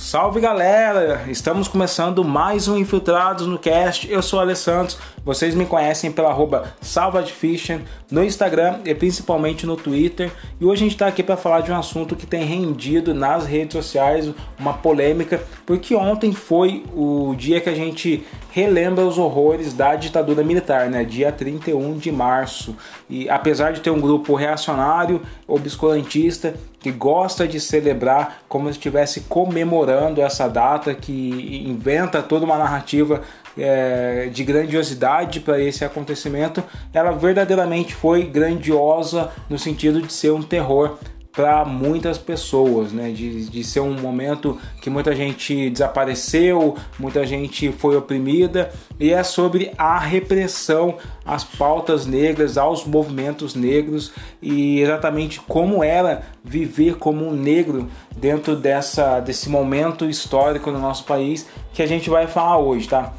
Salve galera! Estamos começando mais um Infiltrados no Cast. Eu sou o Alessandro, vocês me conhecem pela arroba Salvadefishing no Instagram e principalmente no Twitter. E hoje a gente está aqui para falar de um assunto que tem rendido nas redes sociais uma polêmica, porque ontem foi o dia que a gente relembra os horrores da ditadura militar, né? Dia 31 de março. E apesar de ter um grupo reacionário, obscurantista, que gosta de celebrar como se estivesse comemorando essa data, que inventa toda uma narrativa é, de grandiosidade para esse acontecimento, ela verdadeiramente foi grandiosa no sentido de ser um terror para muitas pessoas, né? De, de ser um momento que muita gente desapareceu, muita gente foi oprimida, e é sobre a repressão às pautas negras, aos movimentos negros e exatamente como era viver como um negro dentro dessa, desse momento histórico no nosso país que a gente vai falar hoje, tá?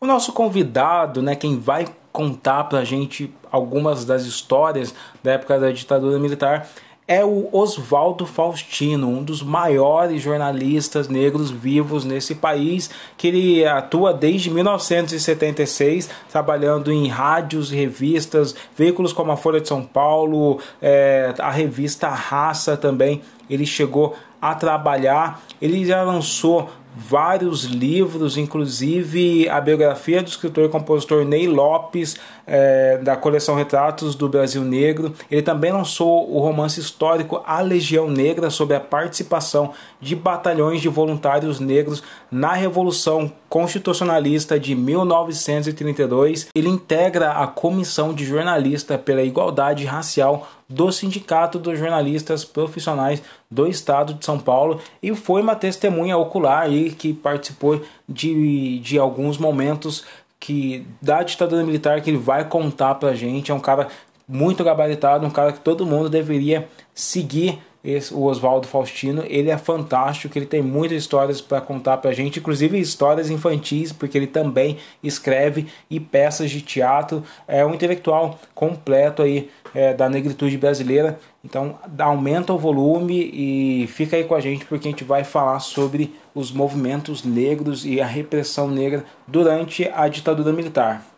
O nosso convidado, né, quem vai contar pra gente algumas das histórias da época da ditadura militar é o Oswaldo Faustino, um dos maiores jornalistas negros vivos nesse país, que ele atua desde 1976, trabalhando em rádios, revistas, veículos como a Folha de São Paulo, é, a revista Raça também. Ele chegou a trabalhar, ele já lançou vários livros, inclusive a biografia do escritor e compositor Ney Lopes, é, da coleção Retratos do Brasil Negro. Ele também lançou o romance histórico A Legião Negra, sobre a participação de batalhões de voluntários negros na Revolução Constitucionalista de 1932. Ele integra a Comissão de Jornalista pela Igualdade Racial do Sindicato dos Jornalistas Profissionais do Estado de São Paulo e foi uma testemunha ocular aí que participou de, de alguns momentos que da ditadura militar que ele vai contar pra gente. É um cara muito gabaritado, um cara que todo mundo deveria seguir esse, o Oswaldo Faustino, ele é fantástico, ele tem muitas histórias para contar para a gente, inclusive histórias infantis, porque ele também escreve e peças de teatro. É um intelectual completo aí é, da negritude brasileira. Então aumenta o volume e fica aí com a gente porque a gente vai falar sobre os movimentos negros e a repressão negra durante a ditadura militar.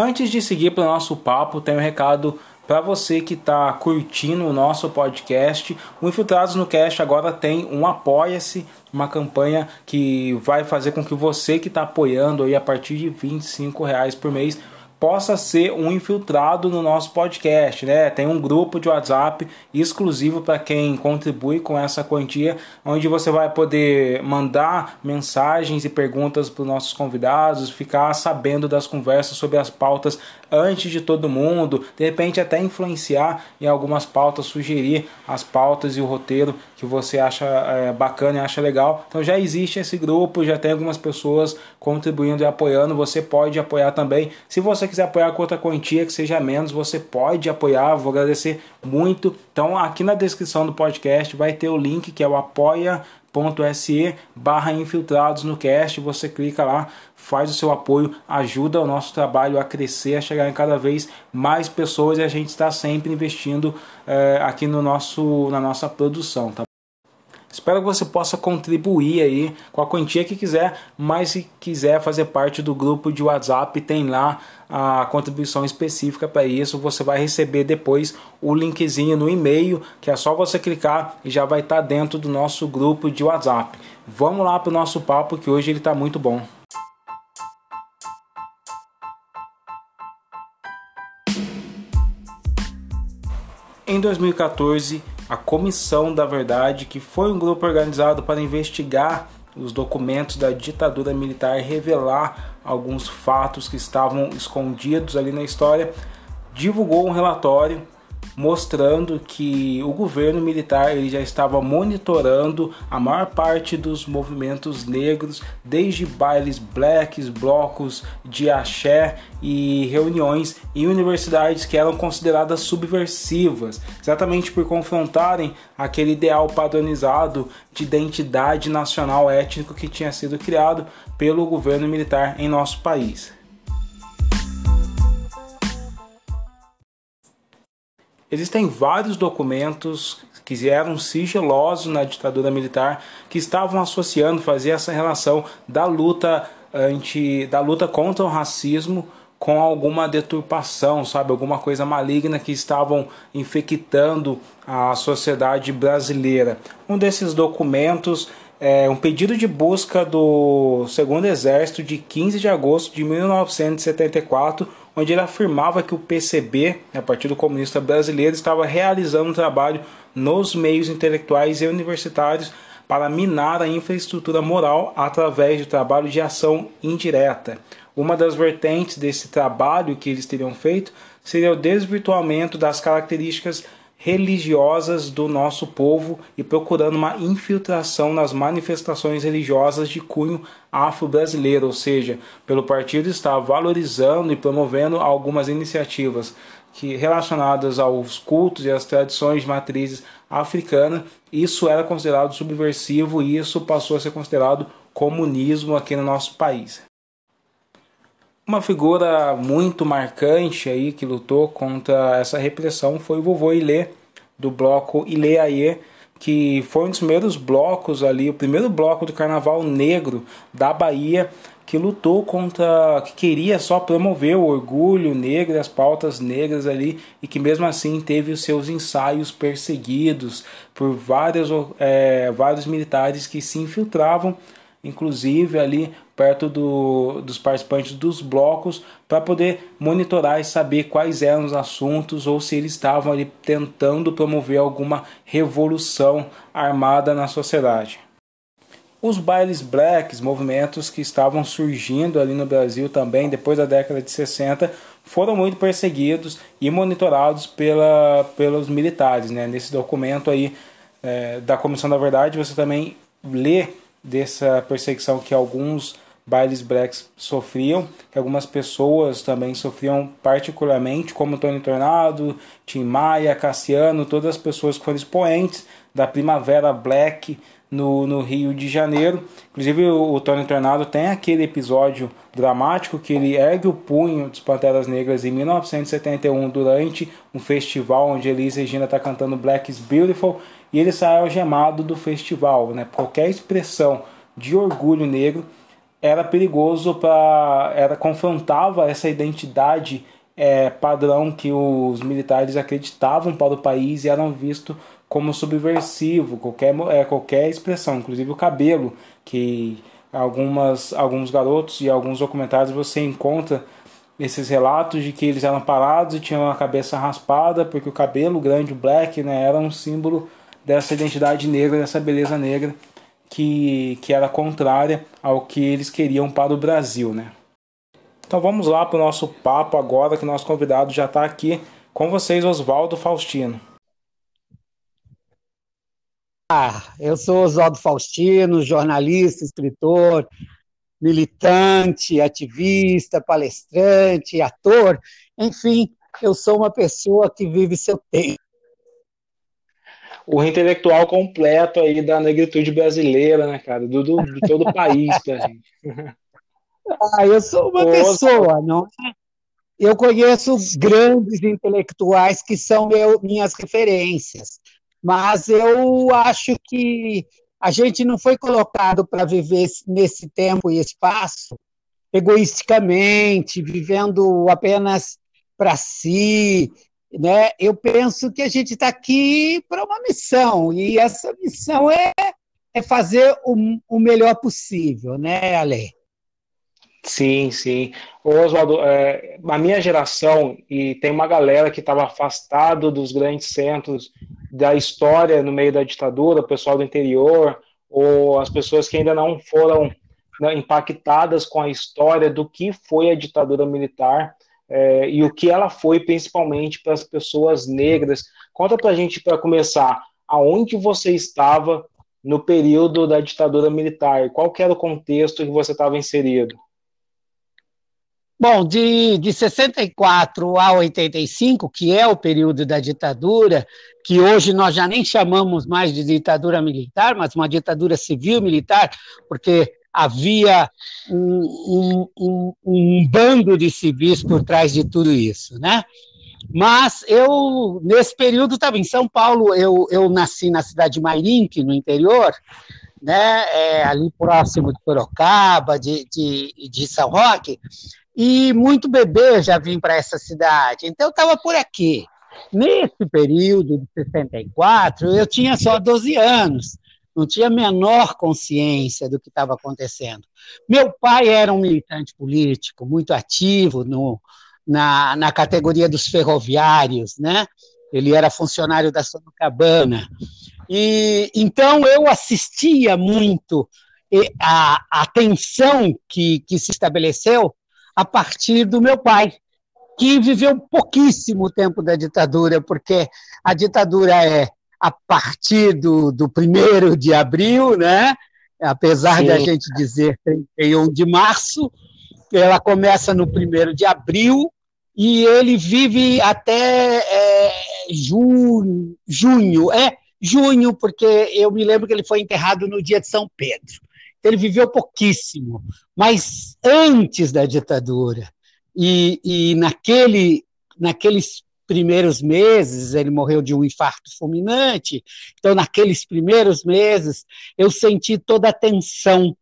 Antes de seguir para o nosso papo, tem um recado para você que está curtindo o nosso podcast. O Infiltrados no Cast agora tem um Apoia-se, uma campanha que vai fazer com que você que está apoiando aí a partir de 25 reais por mês possa ser um infiltrado no nosso podcast, né? Tem um grupo de WhatsApp exclusivo para quem contribui com essa quantia, onde você vai poder mandar mensagens e perguntas para os nossos convidados, ficar sabendo das conversas sobre as pautas antes de todo mundo, de repente até influenciar em algumas pautas, sugerir as pautas e o roteiro que você acha é, bacana e acha legal. Então já existe esse grupo, já tem algumas pessoas contribuindo e apoiando. Você pode apoiar também. Se você quiser apoiar com outra quantia que seja menos, você pode apoiar. Vou agradecer muito. Então aqui na descrição do podcast vai ter o link que é o apoia se barra infiltrados no cast, você clica lá, faz o seu apoio, ajuda o nosso trabalho a crescer, a chegar em cada vez mais pessoas e a gente está sempre investindo é, aqui no nosso, na nossa produção, tá? Espero que você possa contribuir aí com a quantia que quiser, mas se quiser fazer parte do grupo de WhatsApp, tem lá a contribuição específica para isso. Você vai receber depois o linkzinho no e-mail, que é só você clicar e já vai estar tá dentro do nosso grupo de WhatsApp. Vamos lá para o nosso papo que hoje ele está muito bom. Em 2014, a Comissão da Verdade, que foi um grupo organizado para investigar os documentos da ditadura militar e revelar alguns fatos que estavam escondidos ali na história, divulgou um relatório mostrando que o governo militar ele já estava monitorando a maior parte dos movimentos negros, desde bailes blacks, blocos de axé e reuniões em universidades que eram consideradas subversivas, exatamente por confrontarem aquele ideal padronizado de identidade nacional étnico que tinha sido criado pelo governo militar em nosso país. Existem vários documentos que eram sigilosos na ditadura militar que estavam associando, fazer essa relação da luta anti, da luta contra o racismo com alguma deturpação, sabe, alguma coisa maligna que estavam infectando a sociedade brasileira. Um desses documentos é um pedido de busca do Segundo Exército de 15 de agosto de 1974, onde ele afirmava que o PCB, o Partido Comunista Brasileiro, estava realizando um trabalho nos meios intelectuais e universitários para minar a infraestrutura moral através do trabalho de ação indireta. Uma das vertentes desse trabalho que eles teriam feito seria o desvirtuamento das características religiosas do nosso povo e procurando uma infiltração nas manifestações religiosas de cunho afro-brasileiro, ou seja, pelo partido está valorizando e promovendo algumas iniciativas que relacionadas aos cultos e às tradições de matrizes africanas, isso era considerado subversivo e isso passou a ser considerado comunismo aqui no nosso país. Uma figura muito marcante aí que lutou contra essa repressão foi o vovô Ilê, do bloco Ilê Aie, que foi um dos primeiros blocos ali, o primeiro bloco do carnaval negro da Bahia, que lutou contra, que queria só promover o orgulho negro as pautas negras ali, e que mesmo assim teve os seus ensaios perseguidos por vários, é, vários militares que se infiltravam inclusive ali perto do, dos participantes dos blocos, para poder monitorar e saber quais eram os assuntos ou se eles estavam ali tentando promover alguma revolução armada na sociedade. Os bailes blacks, movimentos que estavam surgindo ali no Brasil também depois da década de 60, foram muito perseguidos e monitorados pela, pelos militares. Né? Nesse documento aí é, da Comissão da Verdade, você também lê dessa perseguição que alguns bailes blacks sofriam, que algumas pessoas também sofriam particularmente, como Tony Tornado, Tim Maia, Cassiano, todas as pessoas que foram expoentes da Primavera Black no, no Rio de Janeiro. Inclusive o, o Tony Tornado tem aquele episódio dramático que ele ergue o punho dos Panteras Negras em 1971 durante um festival onde Elis Regina está cantando Black is Beautiful e ele sai algemado do festival. Né? Qualquer expressão de orgulho negro era perigoso para era confrontava essa identidade é, padrão que os militares acreditavam para o país e eram vistos como subversivo qualquer é, qualquer expressão inclusive o cabelo que algumas alguns garotos e alguns documentários você encontra esses relatos de que eles eram parados e tinham a cabeça raspada porque o cabelo grande black né era um símbolo dessa identidade negra dessa beleza negra que, que era contrária ao que eles queriam para o Brasil, né? Então vamos lá para o nosso papo agora, que nosso convidado já está aqui com vocês, Oswaldo Faustino. Ah, eu sou Oswaldo Faustino, jornalista, escritor, militante, ativista, palestrante, ator, enfim, eu sou uma pessoa que vive seu tempo o intelectual completo aí da negritude brasileira, né, cara? Do, do de todo o país pra gente. Ah, eu sou uma pessoa, não é? Eu conheço grandes intelectuais que são meu, minhas referências, mas eu acho que a gente não foi colocado para viver nesse tempo e espaço egoisticamente, vivendo apenas para si, né? Eu penso que a gente está aqui para uma missão, e essa missão é, é fazer o, o melhor possível, né, Ale? Sim, sim. Oswaldo, é, a minha geração, e tem uma galera que estava afastado dos grandes centros da história no meio da ditadura, o pessoal do interior, ou as pessoas que ainda não foram né, impactadas com a história do que foi a ditadura militar, é, e o que ela foi principalmente para as pessoas negras. Conta para a gente, para começar, aonde você estava no período da ditadura militar? Qual era o contexto que você estava inserido? Bom, de, de 64 a 85, que é o período da ditadura, que hoje nós já nem chamamos mais de ditadura militar, mas uma ditadura civil-militar, porque havia um, um, um, um, bando de civis por trás de tudo isso, né? Mas eu, nesse período, estava em São Paulo, eu, eu nasci na cidade de Mairink, no interior, né, é, ali próximo de Sorocaba, de, de, de São Roque, e muito bebê já vim para essa cidade, então estava por aqui. Nesse período de 64, eu tinha só 12 anos, não tinha a menor consciência do que estava acontecendo. Meu pai era um militante político, muito ativo no, na, na categoria dos ferroviários, né? Ele era funcionário da Sorocabana. E então eu assistia muito a, a tensão que, que se estabeleceu a partir do meu pai, que viveu pouquíssimo tempo da ditadura, porque a ditadura é a partir do, do 1 de abril, né? apesar Sim. de a gente dizer 31 de março, ela começa no 1 de abril e ele vive até é, junho, junho, é junho, porque eu me lembro que ele foi enterrado no dia de São Pedro ele viveu pouquíssimo, mas antes da ditadura e, e naquele, naqueles primeiros meses, ele morreu de um infarto fulminante, então naqueles primeiros meses eu senti toda a tensão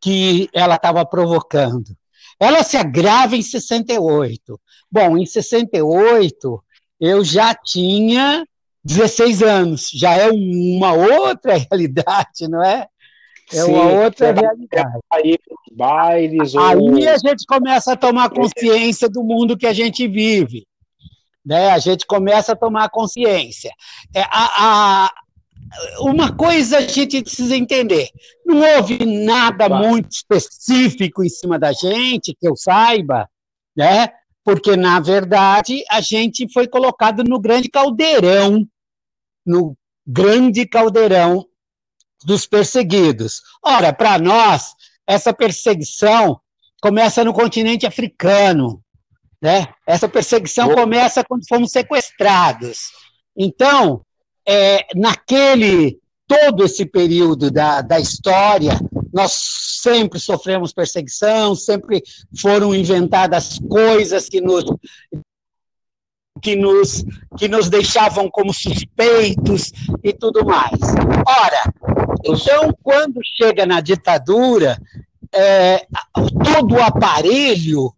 que ela estava provocando. Ela se agrava em 68. Bom, em 68 eu já tinha 16 anos, já é uma outra realidade, não é? É Sim, uma outra realidade. Aí, bailes, ou... aí a gente começa a tomar consciência do mundo que a gente vive. Né? A gente começa a tomar consciência. É, a, a, uma coisa a gente precisa entender: não houve nada claro. muito específico em cima da gente, que eu saiba, né? porque, na verdade, a gente foi colocado no grande caldeirão no grande caldeirão dos perseguidos. Ora, para nós, essa perseguição começa no continente africano. Né? Essa perseguição começa quando fomos sequestrados. Então, é, naquele todo esse período da, da história, nós sempre sofremos perseguição, sempre foram inventadas coisas que nos que nos, que nos deixavam como suspeitos e tudo mais. Ora, então, quando chega na ditadura, é, todo o aparelho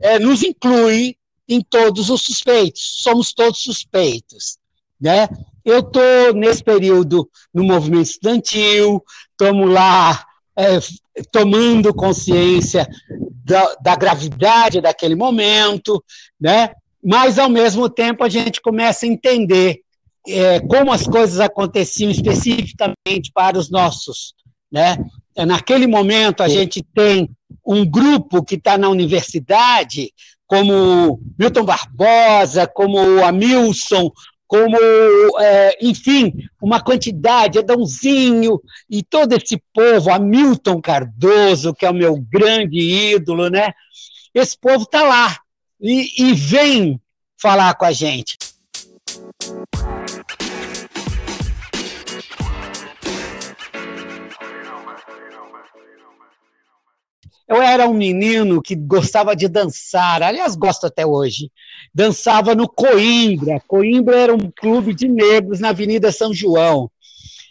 é, nos inclui em todos os suspeitos, somos todos suspeitos. Né? Eu estou, nesse período, no movimento estudantil, estamos lá é, tomando consciência da, da, gravidade daquele momento, né? mas, ao mesmo tempo, a gente começa a entender é, como as coisas aconteciam especificamente para os nossos. Né? Naquele momento, a gente tem um grupo que está na universidade, como Milton Barbosa, como Amilson, como, é, enfim, uma quantidade, Adãozinho e todo esse povo, Hamilton Cardoso, que é o meu grande ídolo, né? Esse povo está lá e, e vem falar com a gente. Eu era um menino que gostava de dançar, aliás, gosto até hoje. Dançava no Coimbra. Coimbra era um clube de negros na Avenida São João.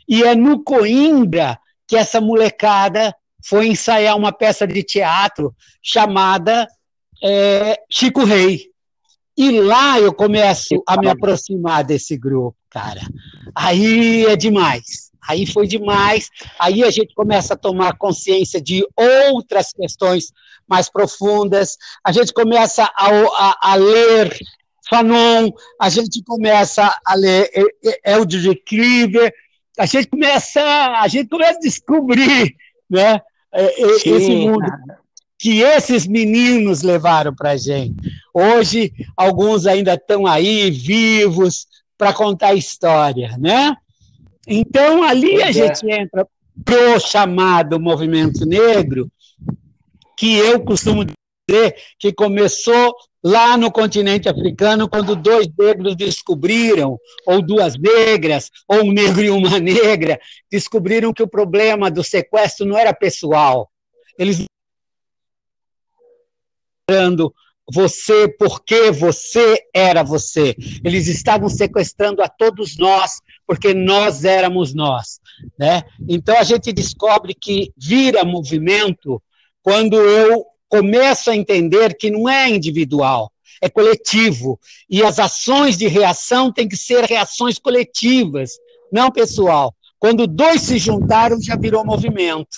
E é no Coimbra que essa molecada foi ensaiar uma peça de teatro chamada é, Chico Rei. E lá eu começo a me aproximar desse grupo, cara. Aí é demais. Aí foi demais. Aí a gente começa a tomar consciência de outras questões mais profundas. A gente começa a, a, a ler Fanon, a gente começa a ler Eldridge Cleaver, a gente começa, a gente começa a descobrir, né, esse mundo. que esses meninos levaram para a gente. Hoje, alguns ainda estão aí, vivos, para contar história, né? Então, ali a é. gente entra pro chamado movimento negro, que eu costumo dizer que começou lá no continente africano, quando dois negros descobriram, ou duas negras, ou um negro e uma negra, descobriram que o problema do sequestro não era pessoal. Eles você porque você era você. Eles estavam sequestrando a todos nós porque nós éramos nós, né? Então a gente descobre que vira movimento quando eu começo a entender que não é individual, é coletivo e as ações de reação têm que ser reações coletivas, não pessoal. Quando dois se juntaram já virou movimento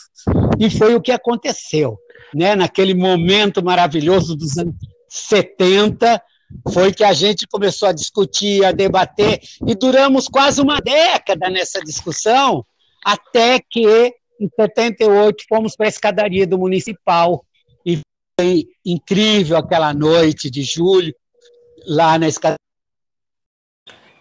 e foi o que aconteceu, né? Naquele momento maravilhoso dos anos 70, foi que a gente começou a discutir, a debater, e duramos quase uma década nessa discussão, até que, em 78, fomos para a escadaria do municipal. E foi incrível aquela noite de julho, lá na escadaria.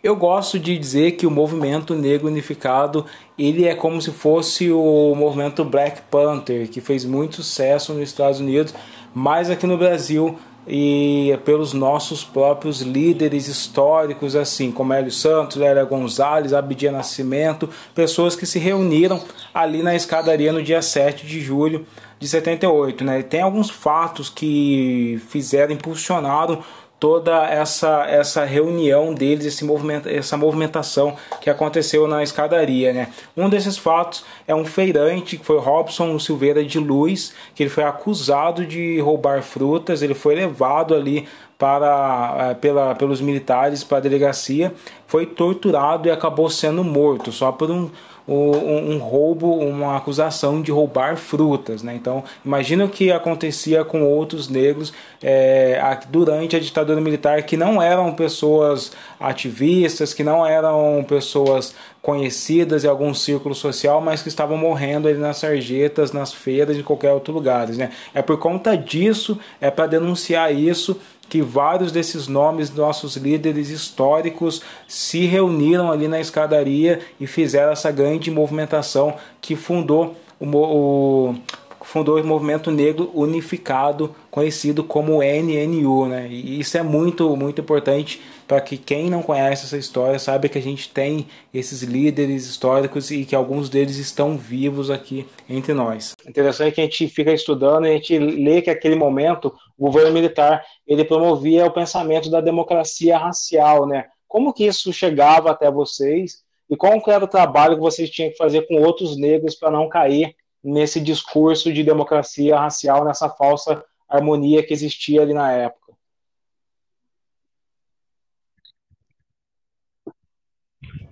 Eu gosto de dizer que o movimento negro unificado ele é como se fosse o movimento Black Panther, que fez muito sucesso nos Estados Unidos, mas aqui no Brasil e pelos nossos próprios líderes históricos, assim como Hélio Santos, Lélia Gonzalez, Abdia Nascimento, pessoas que se reuniram ali na escadaria no dia 7 de julho de 78. Né? tem alguns fatos que fizeram, impulsionaram toda essa, essa reunião deles, esse movimento, essa movimentação que aconteceu na escadaria. Né? Um desses fatos é um feirante, que foi Robson Silveira de Luz, que ele foi acusado de roubar frutas, ele foi levado ali para eh, pela, pelos militares para a delegacia, foi torturado e acabou sendo morto só por um um, um roubo, uma acusação de roubar frutas. Né? Então, imagina o que acontecia com outros negros é, durante a ditadura militar que não eram pessoas ativistas, que não eram pessoas conhecidas em algum círculo social, mas que estavam morrendo ali nas sarjetas, nas feiras, em qualquer outro lugar. Né? É por conta disso, é para denunciar isso que vários desses nomes nossos líderes históricos se reuniram ali na escadaria e fizeram essa grande movimentação que fundou o, o fundou o movimento negro unificado, conhecido como NNU, né? E isso é muito muito importante para que quem não conhece essa história saiba que a gente tem esses líderes históricos e que alguns deles estão vivos aqui entre nós. Interessante que a gente fica estudando e a gente lê que aquele momento o governo militar ele promovia o pensamento da democracia racial, né? Como que isso chegava até vocês e qual era o trabalho que vocês tinham que fazer com outros negros para não cair nesse discurso de democracia racial, nessa falsa harmonia que existia ali na época?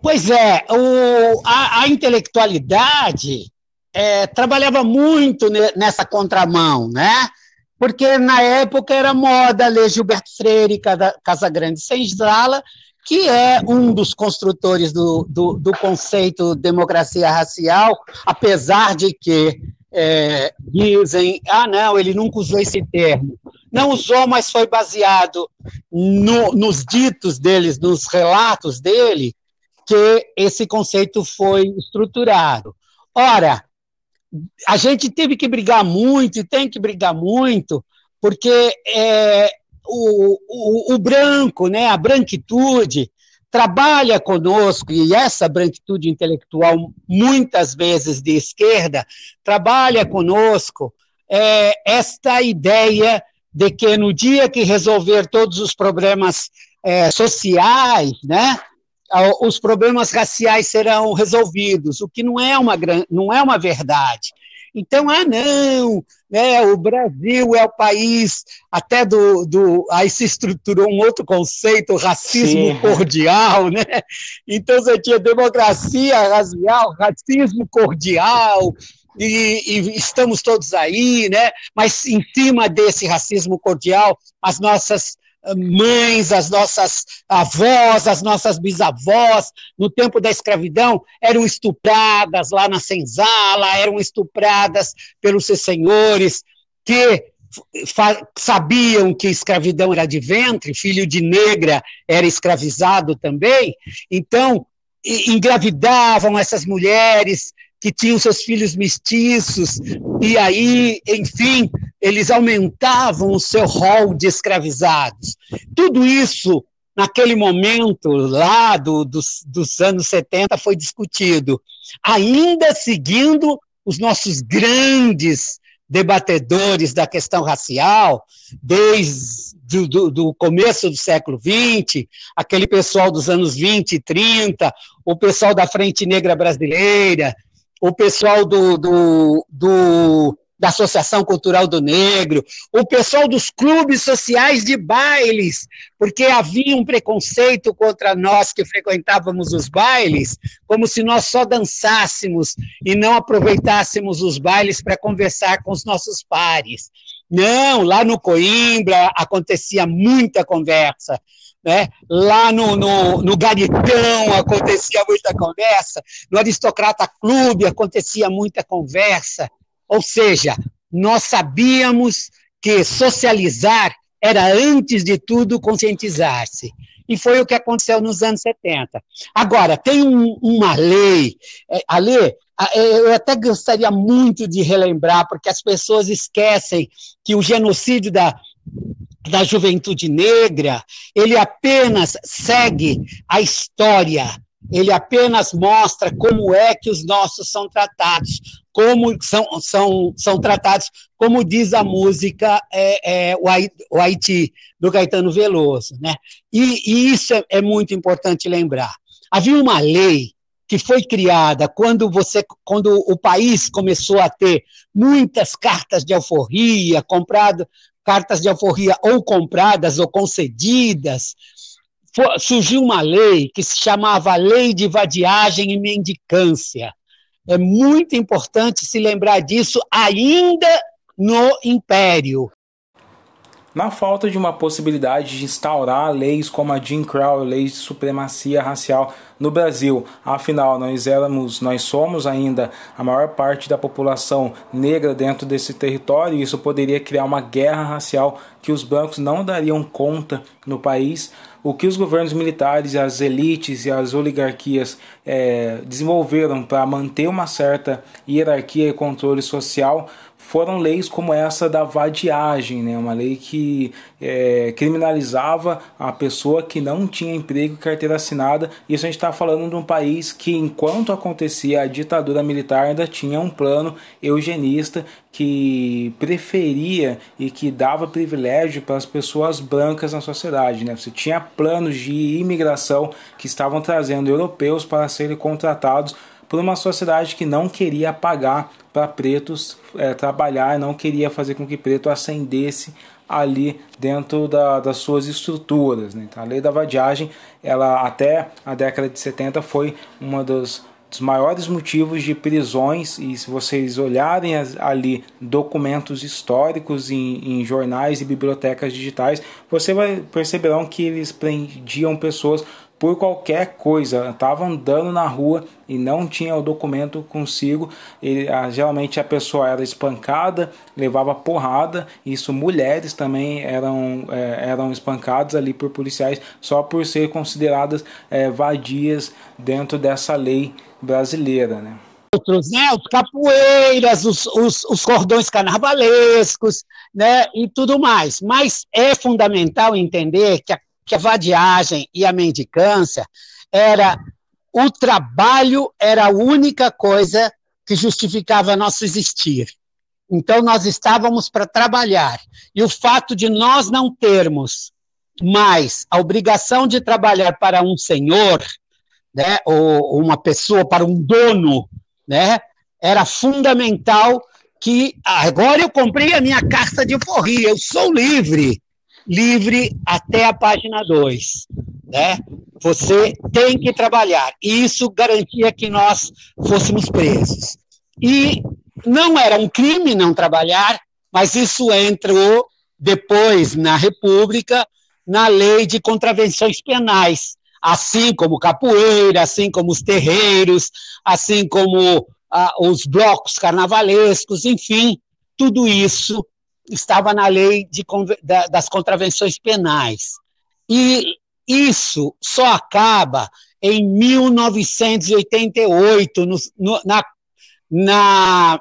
Pois é, o, a, a intelectualidade é, trabalhava muito nessa contramão, né? Porque na época era moda ler Gilberto Freire, Casagrande Senzala, que é um dos construtores do, do, do conceito democracia racial, apesar de que é, dizem, ah, não, ele nunca usou esse termo. Não usou, mas foi baseado no, nos ditos deles, nos relatos dele, que esse conceito foi estruturado. Ora, a gente teve que brigar muito e tem que brigar muito, porque é, o, o, o, branco, né, a branquitude, trabalha conosco, e essa branquitude intelectual, muitas vezes de esquerda, trabalha conosco é, esta ideia de que no dia que resolver todos os problemas é, sociais, né, os problemas raciais serão resolvidos, o que não é uma, não é uma verdade. Então, ah, não, né, o Brasil é o país até do, do. Aí se estruturou um outro conceito, racismo Sim. cordial, né? Então você tinha democracia racial, racismo cordial, e, e, estamos todos aí, né? Mas em cima desse racismo cordial, as nossas mães, as nossas avós, as nossas bisavós, no tempo da escravidão, eram estupradas lá na senzala, eram estupradas pelos seus senhores, que sabiam que escravidão era de ventre, filho de negra era escravizado também, então engravidavam essas mulheres que tinham seus filhos mestiços, e aí, enfim, eles aumentavam o seu rol de escravizados. Tudo isso, naquele momento, lá do, dos, dos anos 70, foi discutido, ainda seguindo os nossos grandes debatedores da questão racial, desde do, começo do século XX, aquele pessoal dos anos 20 e 30, o pessoal da Frente Negra Brasileira, o pessoal do, do, do da Associação Cultural do Negro, o pessoal dos clubes sociais de bailes, porque havia um preconceito contra nós que frequentávamos os bailes, como se nós só dançássemos e não aproveitássemos os bailes para conversar com os nossos pares. Não, lá no Coimbra acontecia muita conversa. Né? Lá no, no, no Garitão acontecia muita conversa, no Aristocrata Clube acontecia muita conversa. Ou seja, nós sabíamos que socializar era, antes de tudo, conscientizar-se. E foi o que aconteceu nos anos 70. Agora, tem um, uma lei, é, a lei, eu até gostaria muito de relembrar, porque as pessoas esquecem que o genocídio da, da juventude negra, ele apenas segue a história, ele apenas mostra como é que os nossos são tratados como são, são, são tratados, como diz a música é, é, o Haiti, do Caetano Veloso. Né? E, e isso é, é muito importante lembrar. Havia uma lei que foi criada quando você, quando o país começou a ter muitas cartas de alforria, comprado cartas de alforria ou compradas ou concedidas, surgiu uma lei que se chamava Lei de Vadiagem e Mendicância. É muito importante se lembrar disso ainda no Império. Na falta de uma possibilidade de instaurar leis como a Jim Crow, leis de supremacia racial no Brasil, afinal nós éramos, nós somos ainda a maior parte da população negra dentro desse território, e isso poderia criar uma guerra racial que os brancos não dariam conta no país. O que os governos militares, as elites e as oligarquias é, desenvolveram para manter uma certa hierarquia e controle social foram leis como essa da vadiagem, né? uma lei que é, criminalizava a pessoa que não tinha emprego e carteira assinada. Isso a gente está falando de um país que, enquanto acontecia a ditadura militar, ainda tinha um plano eugenista que preferia e que dava privilégio para as pessoas brancas na sociedade. Né? Você tinha planos de imigração que estavam trazendo europeus para serem contratados por uma sociedade que não queria pagar para pretos é, trabalhar, não queria fazer com que preto ascendesse ali dentro da, das suas estruturas. Né? Então, a lei da vadiagem, ela até a década de 70 foi uma das dos maiores motivos de prisões, e se vocês olharem ali documentos históricos em, em, jornais e bibliotecas digitais, você vai perceberão que eles prendiam pessoas por qualquer coisa, estava andando na rua e não tinha o documento consigo, ele, a, geralmente a pessoa era espancada, levava porrada, isso mulheres também eram, é, eram espancadas ali por policiais só por ser consideradas é, vadias dentro dessa lei brasileira, né? outros, né? Os capoeiras, os, os, os, cordões carnavalescos, né? E tudo mais. Mas é fundamental entender que a que a vadiagem e a mendicância era o trabalho era a única coisa que justificava nosso existir. Então nós estávamos para trabalhar. E o fato de nós não termos mais a obrigação de trabalhar para um senhor, né, ou uma pessoa para um dono, né, era fundamental que agora eu comprei a minha carta de forria, eu sou livre livre até a página 2. Né? Você tem que trabalhar. E isso garantia que nós fôssemos presos. E não era um crime não trabalhar, mas isso entrou depois na República, na lei de contravenções penais, assim como capoeira, assim como os terreiros, assim como ah, os blocos carnavalescos, enfim, tudo isso estava na lei de, das contravenções penais. E isso só acaba em 1988, no, no, na, na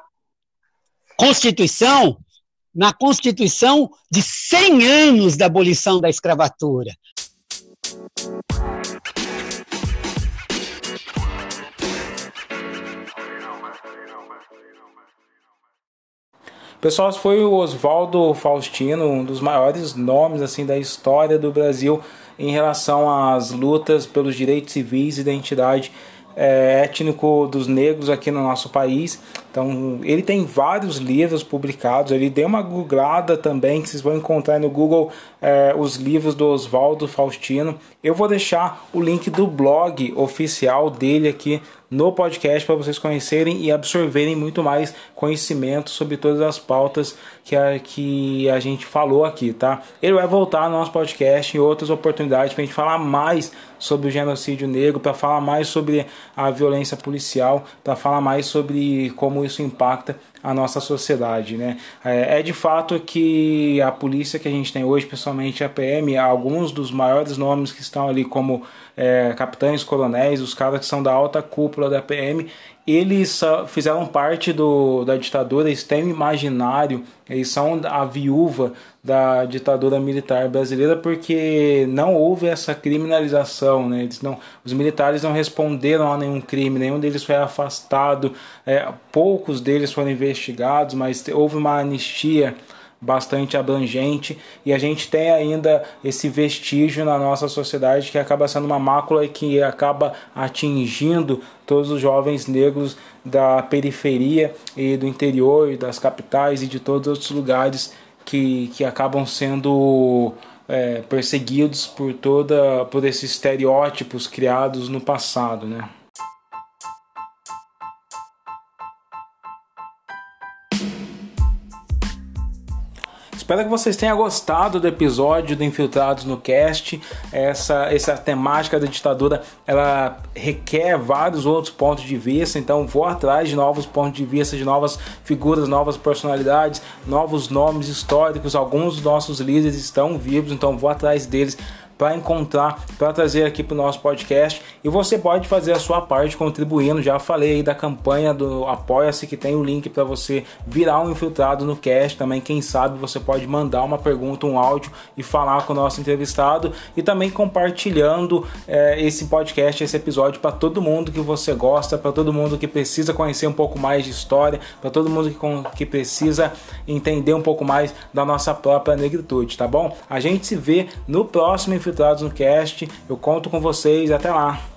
Constituição, na Constituição de 100 anos da abolição da escravatura. Pessoal, foi o Oswaldo Faustino, um dos maiores nomes assim da história do Brasil em relação às lutas pelos direitos civis e identidade é, étnico dos negros aqui no nosso país. Então, ele tem vários livros publicados. Ele deu uma googlada também, que vocês vão encontrar no Google é, os livros do Oswaldo Faustino. Eu vou deixar o link do blog oficial dele aqui no podcast para vocês conhecerem e absorverem muito mais conhecimento sobre todas as pautas que a, que a gente falou aqui, tá? Ele vai voltar no nosso podcast em outras oportunidades para a gente falar mais sobre o genocídio negro, para falar mais sobre a violência policial, para falar mais sobre como isso impacta a nossa sociedade, né? É, é de fato que a polícia que a gente tem hoje, principalmente a PM, alguns dos maiores nomes que estão ali como é, capitães, coronéis, os caras que são da alta cúpula da PM, eles fizeram parte do, da ditadura extremo imaginário, eles são a viúva da ditadura militar brasileira porque não houve essa criminalização, né? Eles não, os militares não responderam a nenhum crime, nenhum deles foi afastado, é, poucos deles foram investigados, mas houve uma anistia bastante abrangente e a gente tem ainda esse vestígio na nossa sociedade que acaba sendo uma mácula e que acaba atingindo todos os jovens negros da periferia e do interior e das capitais e de todos os outros lugares que, que acabam sendo é, perseguidos por toda por esses estereótipos criados no passado, né? Espero que vocês tenham gostado do episódio do Infiltrados no Cast. Essa, essa temática da ditadura ela requer vários outros pontos de vista, então vou atrás de novos pontos de vista, de novas figuras, novas personalidades, novos nomes históricos. Alguns dos nossos líderes estão vivos, então vou atrás deles para encontrar, para trazer aqui para o nosso podcast. E você pode fazer a sua parte contribuindo. Já falei aí da campanha do Apoia-se, que tem o link para você virar um infiltrado no cast. Também, quem sabe, você pode mandar uma pergunta, um áudio e falar com o nosso entrevistado. E também compartilhando é, esse podcast, esse episódio para todo mundo que você gosta, para todo mundo que precisa conhecer um pouco mais de história, para todo mundo que, que precisa entender um pouco mais da nossa própria negritude, tá bom? A gente se vê no próximo Infiltrados no Cast. Eu conto com vocês. Até lá!